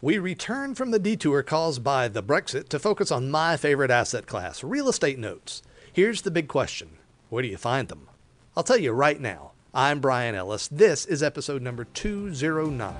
We return from the detour caused by the Brexit to focus on my favorite asset class, real estate notes. Here's the big question where do you find them? I'll tell you right now. I'm Brian Ellis. This is episode number 209.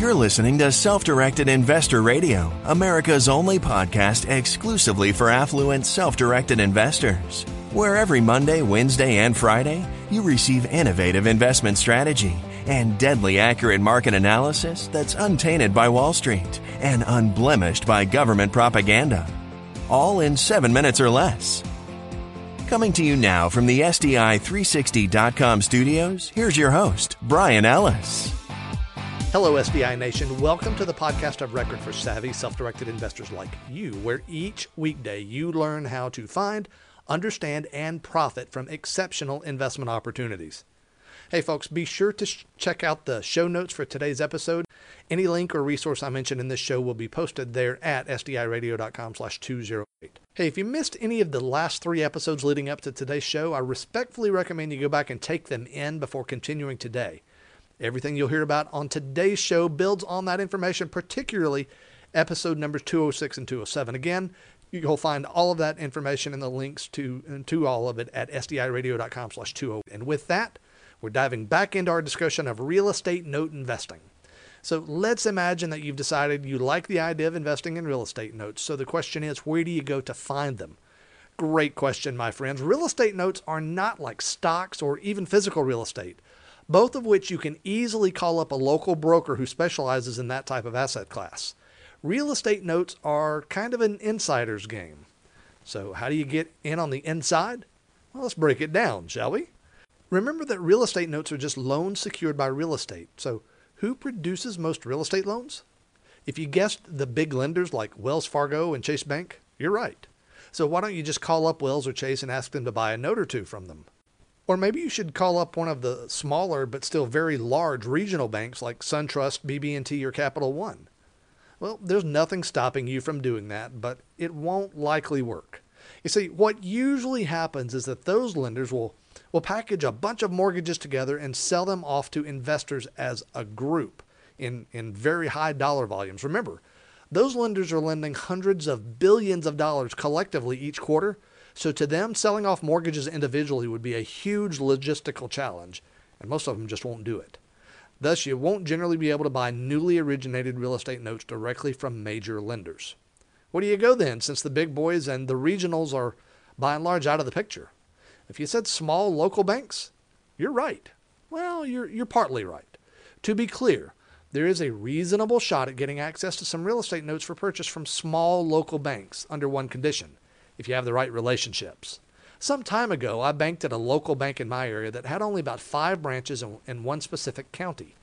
You're listening to Self Directed Investor Radio, America's only podcast exclusively for affluent, self directed investors. Where every Monday, Wednesday, and Friday, you receive innovative investment strategy and deadly accurate market analysis that's untainted by Wall Street and unblemished by government propaganda. All in seven minutes or less. Coming to you now from the SDI360.com studios, here's your host, Brian Ellis. Hello, SDI Nation. Welcome to the podcast of record for savvy, self directed investors like you, where each weekday you learn how to find, understand, and profit from exceptional investment opportunities. Hey, folks, be sure to sh- check out the show notes for today's episode. Any link or resource I mentioned in this show will be posted there at sdiradio.com slash 208. Hey, if you missed any of the last three episodes leading up to today's show, I respectfully recommend you go back and take them in before continuing today. Everything you'll hear about on today's show builds on that information, particularly episode numbers 206 and 207. Again, you'll find all of that information and the links to, to all of it at sdiradio.com slash 208. And with that, we're diving back into our discussion of real estate note investing. So let's imagine that you've decided you like the idea of investing in real estate notes. So the question is, where do you go to find them? Great question, my friends. Real estate notes are not like stocks or even physical real estate, both of which you can easily call up a local broker who specializes in that type of asset class. Real estate notes are kind of an insider's game. So, how do you get in on the inside? Well, let's break it down, shall we? Remember that real estate notes are just loans secured by real estate. So, who produces most real estate loans? If you guessed the big lenders like Wells Fargo and Chase Bank, you're right. So, why don't you just call up Wells or Chase and ask them to buy a note or two from them? Or maybe you should call up one of the smaller but still very large regional banks like SunTrust, BB&T, or Capital One. Well, there's nothing stopping you from doing that, but it won't likely work. You see, what usually happens is that those lenders will will package a bunch of mortgages together and sell them off to investors as a group in, in very high dollar volumes. Remember, those lenders are lending hundreds of billions of dollars collectively each quarter. So to them, selling off mortgages individually would be a huge logistical challenge, and most of them just won't do it. Thus, you won't generally be able to buy newly originated real estate notes directly from major lenders. Where do you go then, since the big boys and the regionals are by and large out of the picture? If you said small local banks, you're right. Well, you're, you're partly right. To be clear, there is a reasonable shot at getting access to some real estate notes for purchase from small local banks under one condition if you have the right relationships. Some time ago, I banked at a local bank in my area that had only about five branches in, in one specific county.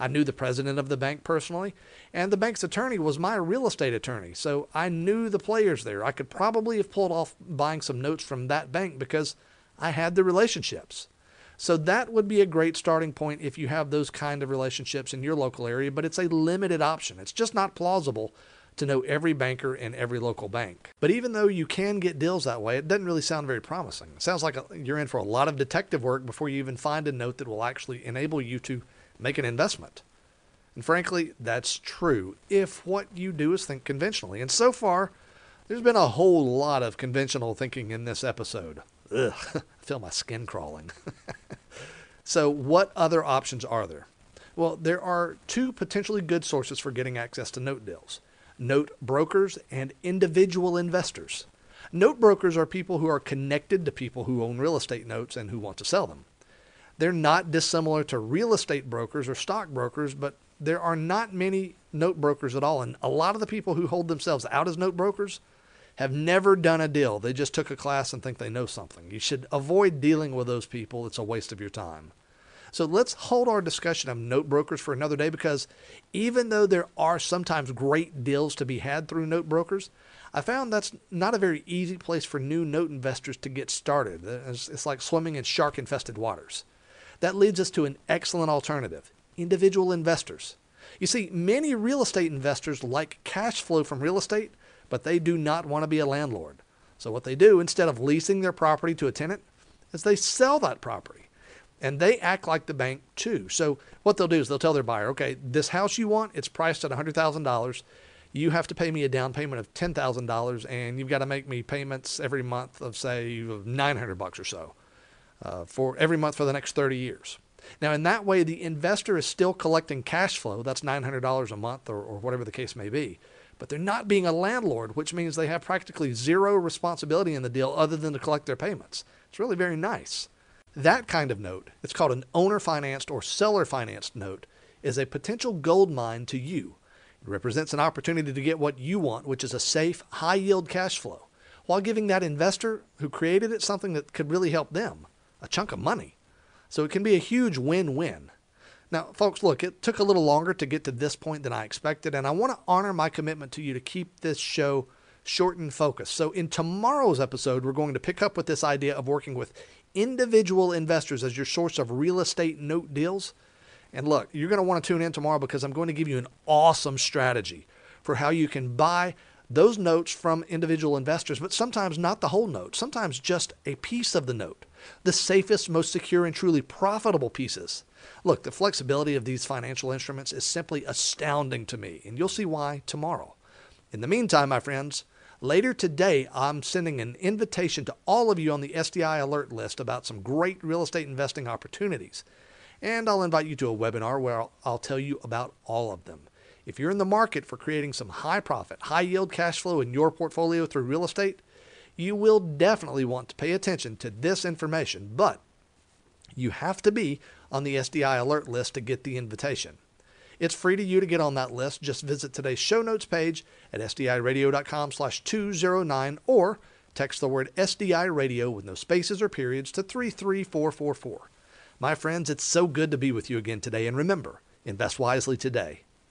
I knew the president of the bank personally, and the bank's attorney was my real estate attorney, so I knew the players there. I could probably have pulled off buying some notes from that bank because I had the relationships. So that would be a great starting point if you have those kind of relationships in your local area, but it's a limited option. It's just not plausible to know every banker in every local bank. But even though you can get deals that way, it doesn't really sound very promising. It sounds like uh, you're in for a lot of detective work before you even find a note that will actually enable you to make an investment. And frankly, that's true if what you do is think conventionally. And so far, there's been a whole lot of conventional thinking in this episode. Ugh, I feel my skin crawling. so, what other options are there? Well, there are two potentially good sources for getting access to note deals note brokers and individual investors. Note brokers are people who are connected to people who own real estate notes and who want to sell them. They're not dissimilar to real estate brokers or stock brokers, but there are not many note brokers at all. And a lot of the people who hold themselves out as note brokers have never done a deal. They just took a class and think they know something. You should avoid dealing with those people. It's a waste of your time. So let's hold our discussion of note brokers for another day because even though there are sometimes great deals to be had through note brokers, I found that's not a very easy place for new note investors to get started. It's, like swimming in shark infested waters. That leads us to an excellent alternative individual investors. You see, many real estate investors like cash flow from real estate but they do not want to be a landlord. So what they do, instead of leasing their property to a tenant, is they sell that property. And they act like the bank too. So what they'll do is they'll tell their buyer, okay, this house you want, it's priced at $100,000. You have to pay me a down payment of $10,000 and you've got to make me payments every month of say 900 bucks or so uh, for every month for the next 30 years. Now, in that way, the investor is still collecting cash flow. That's $900 a month or, or whatever the case may be. But they're not being a landlord, which means they have practically zero responsibility in the deal other than to collect their payments. It's really very nice. That kind of note, it's called an owner financed or seller financed note, is a potential gold mine to you. It represents an opportunity to get what you want, which is a safe, high yield cash flow, while giving that investor who created it something that could really help them a chunk of money. So it can be a huge win win. Now, folks, look, it took a little longer to get to this point than I expected, and I want to honor my commitment to you to keep this show short and focused. So, in tomorrow's episode, we're going to pick up with this idea of working with individual investors as your source of real estate note deals. And look, you're going to want to tune in tomorrow because I'm going to give you an awesome strategy for how you can buy those notes from individual investors, but sometimes not the whole note, sometimes just a piece of the note, the safest, most secure, and truly profitable pieces. Look, the flexibility of these financial instruments is simply astounding to me, and you'll see why tomorrow. In the meantime, my friends, later today I'm sending an invitation to all of you on the SDI alert list about some great real estate investing opportunities. And I'll invite you to a webinar where I'll, I'll tell you about all of them. If you're in the market for creating some high profit, high yield cash flow in your portfolio through real estate, you will definitely want to pay attention to this information, but you have to be on the SDI alert list to get the invitation. It's free to you to get on that list. Just visit today's show notes page at sdiradio.com slash 209 or text the word SDI radio with no spaces or periods to 33444. My friends, it's so good to be with you again today. And remember, invest wisely today